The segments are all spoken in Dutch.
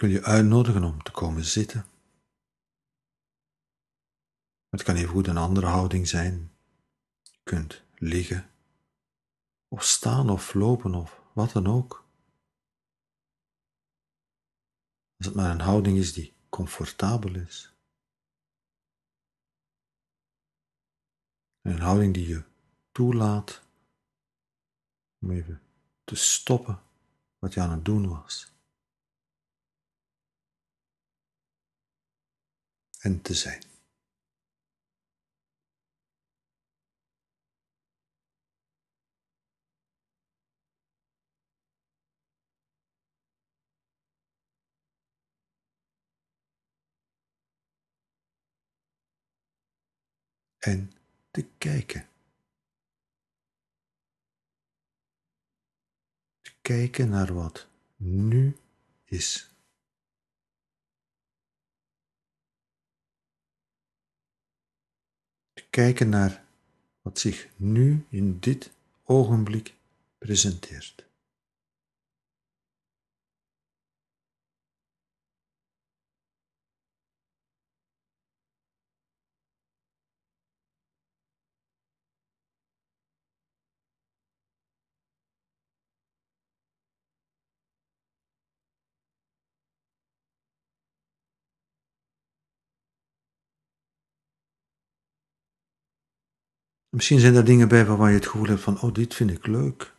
Ik wil je uitnodigen om te komen zitten. Het kan even goed een andere houding zijn. Je kunt liggen, of staan, of lopen, of wat dan ook. Als het maar een houding is die comfortabel is. Een houding die je toelaat om even te stoppen wat je aan het doen was. En te zijn. En te kijken. Te kijken naar wat nu is. Kijken naar wat zich nu in dit ogenblik presenteert. Misschien zijn er dingen bij waarvan je het gevoel hebt van, oh, dit vind ik leuk.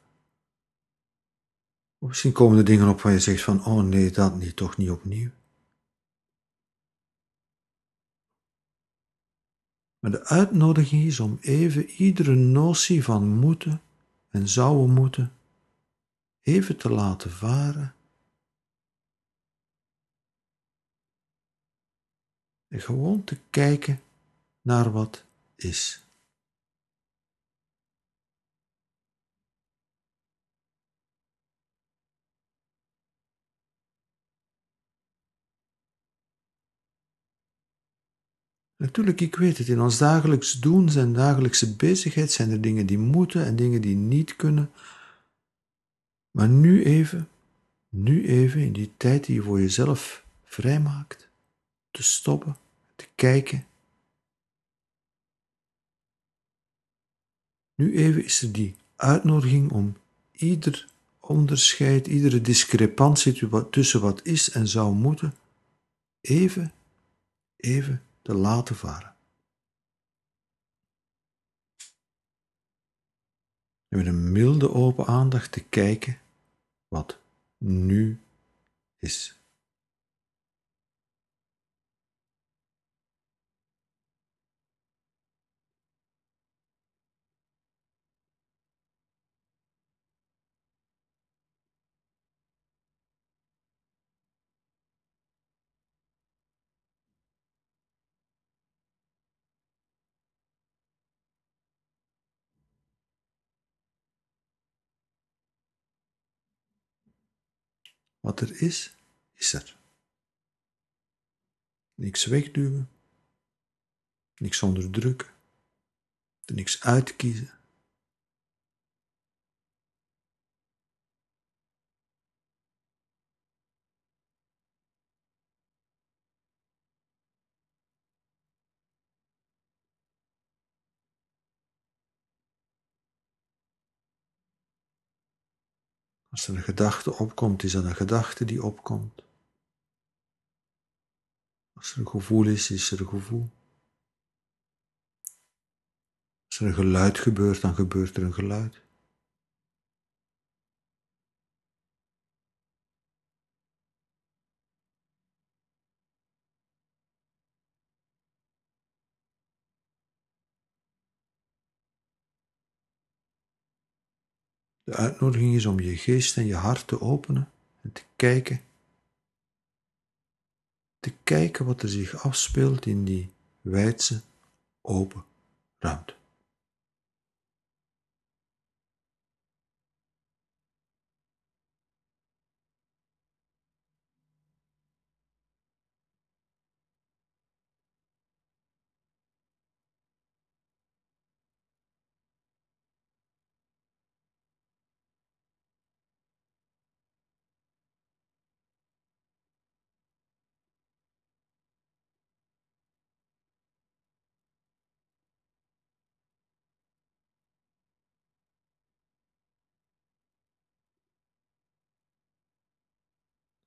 Of misschien komen er dingen op waar je zegt van, oh nee, dat niet, toch niet opnieuw. Maar de uitnodiging is om even iedere notie van moeten en zouden moeten even te laten varen. En gewoon te kijken naar wat is. Natuurlijk, ik weet het, in ons dagelijks doen, zijn dagelijkse bezigheid, zijn er dingen die moeten en dingen die niet kunnen. Maar nu even, nu even, in die tijd die je voor jezelf vrijmaakt, te stoppen, te kijken. Nu even is er die uitnodiging om ieder onderscheid, iedere discrepantie tussen wat is en zou moeten, even, even te laten varen. En met een milde open aandacht te kijken wat nu is. Wat er is, is er. Niks wegduwen, niks onderdrukken, er niks uitkiezen. Als er een gedachte opkomt, is dat een gedachte die opkomt. Als er een gevoel is, is er een gevoel. Als er een geluid gebeurt, dan gebeurt er een geluid. De uitnodiging is om je geest en je hart te openen en te kijken. Te kijken wat er zich afspeelt in die wijdse, open ruimte.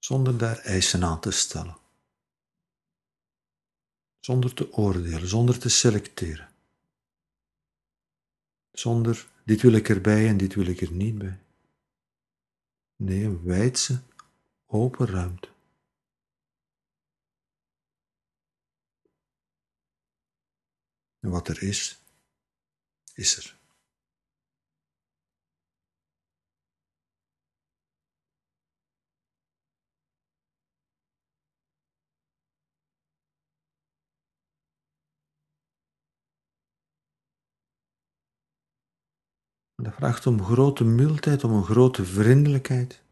Zonder daar eisen aan te stellen, zonder te oordelen, zonder te selecteren, zonder dit wil ik erbij en dit wil ik er niet bij. Nee, een wijdse, open ruimte. En wat er is, is er. Dat vraagt om grote mildheid, om een grote vriendelijkheid.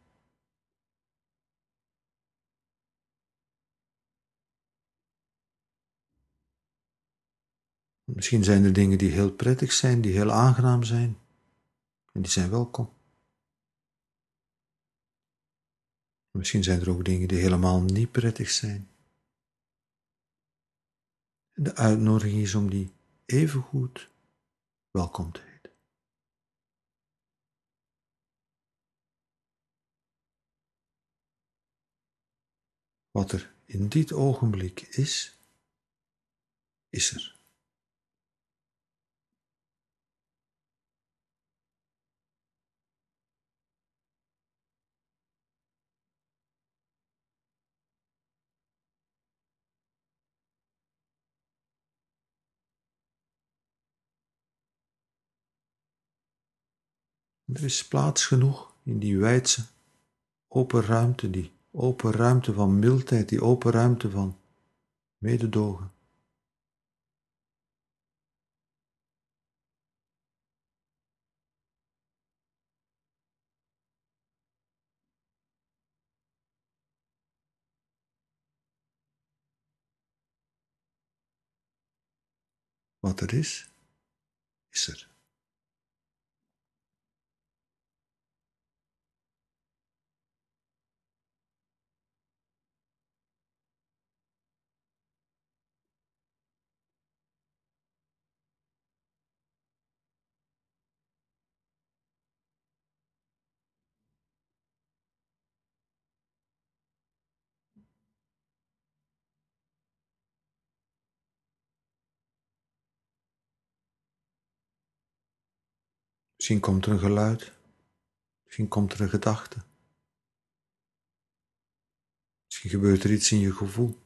Misschien zijn er dingen die heel prettig zijn, die heel aangenaam zijn. En die zijn welkom. Misschien zijn er ook dingen die helemaal niet prettig zijn. De uitnodiging is om die evengoed welkom te Wat er in dit ogenblik is, is er. Er is plaats genoeg in die wijdse, open ruimte, die open ruimte van mildheid, die open ruimte van mededogen. Wat er is, is er. Misschien komt er een geluid, misschien komt er een gedachte. Misschien gebeurt er iets in je gevoel.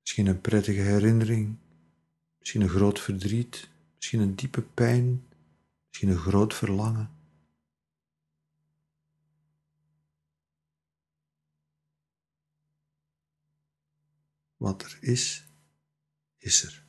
Misschien een prettige herinnering, misschien een groot verdriet, misschien een diepe pijn, misschien een groot verlangen. Wat er is, is er.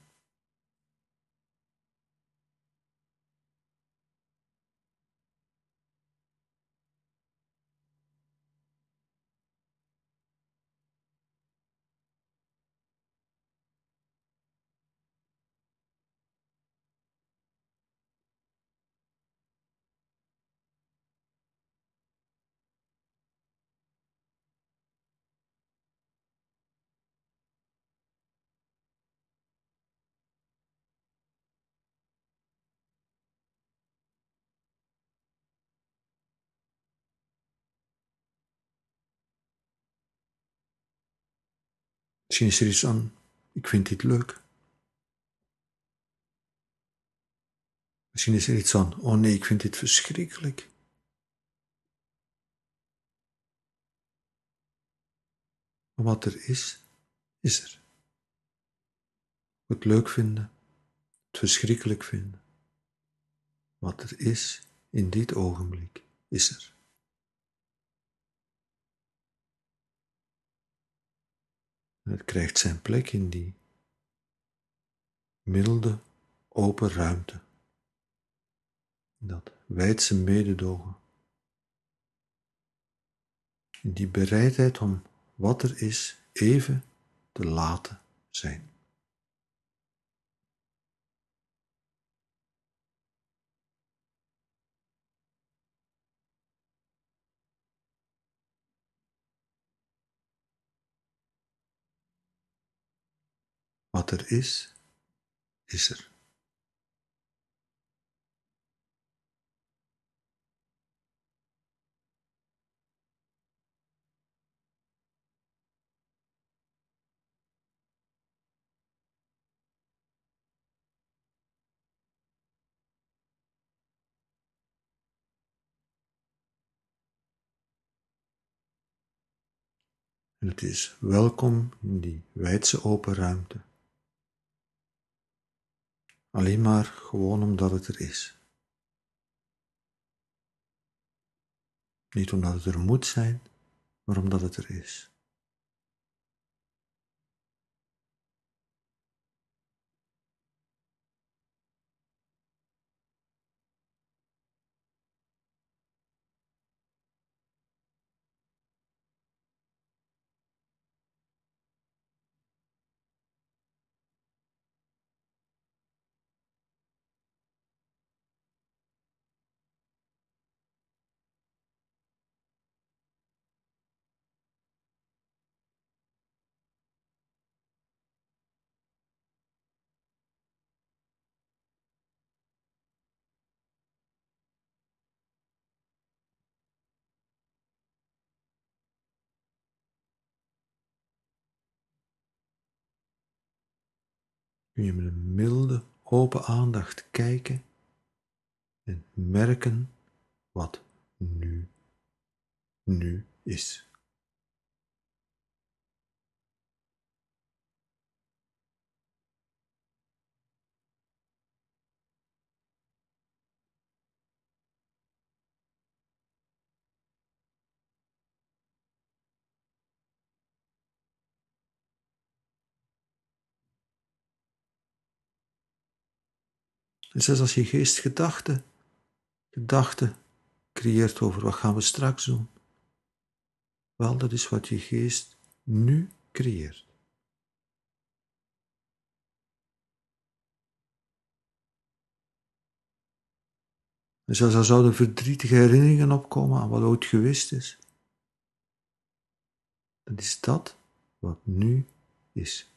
Misschien is er iets aan, ik vind dit leuk. Misschien is er iets aan, oh nee, ik vind dit verschrikkelijk. Maar wat er is, is er. Het leuk vinden, het verschrikkelijk vinden. Wat er is in dit ogenblik, is er. Het krijgt zijn plek in die milde, open ruimte. Dat wijdse mededogen. In die bereidheid om wat er is even te laten zijn. Wat er is, is er. En het is welkom in die wijdse open ruimte. Alleen maar gewoon omdat het er is. Niet omdat het er moet zijn, maar omdat het er is. Kun je met een milde, open aandacht kijken en merken wat nu, nu is. En zelfs als je geest gedachten, gedachten creëert over wat gaan we straks doen. Wel, dat is wat je geest nu creëert. En zelfs al zouden verdrietige herinneringen opkomen aan wat ooit geweest is, dat is dat wat nu is.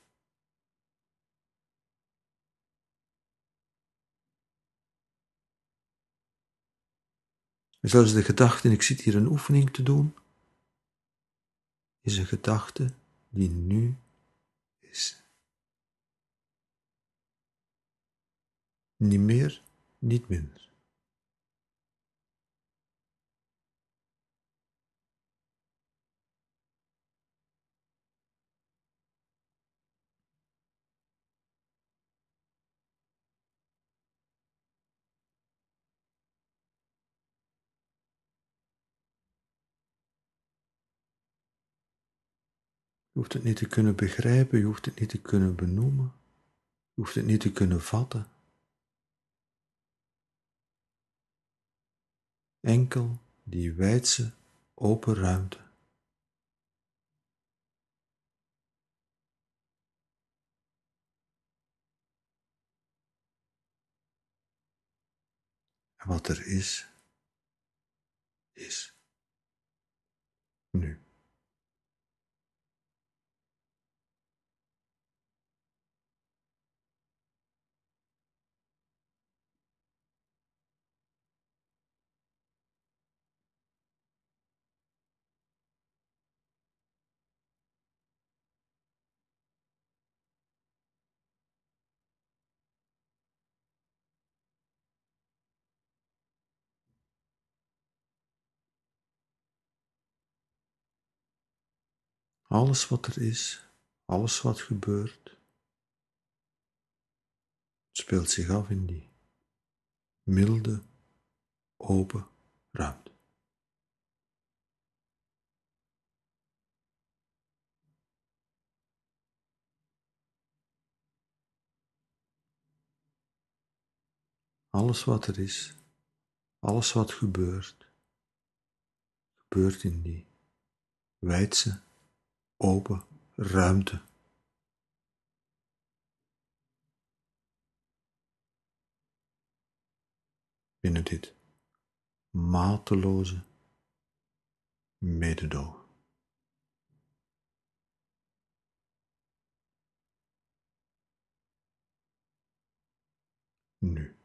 En zelfs de gedachte, ik zit hier een oefening te doen, is een gedachte die nu is. Niet meer, niet minder. Hoeft het niet te kunnen begrijpen, je hoeft het niet te kunnen benoemen, je hoeft het niet te kunnen vatten. Enkel die wijdse, open ruimte. En wat er is, is nu. Alles wat er is, alles wat gebeurt, speelt zich af in die milde, open ruimte. Alles wat er is, alles wat gebeurt, gebeurt in die wijdse open ruimte. Binnen dit mateloze mededogen. Nu.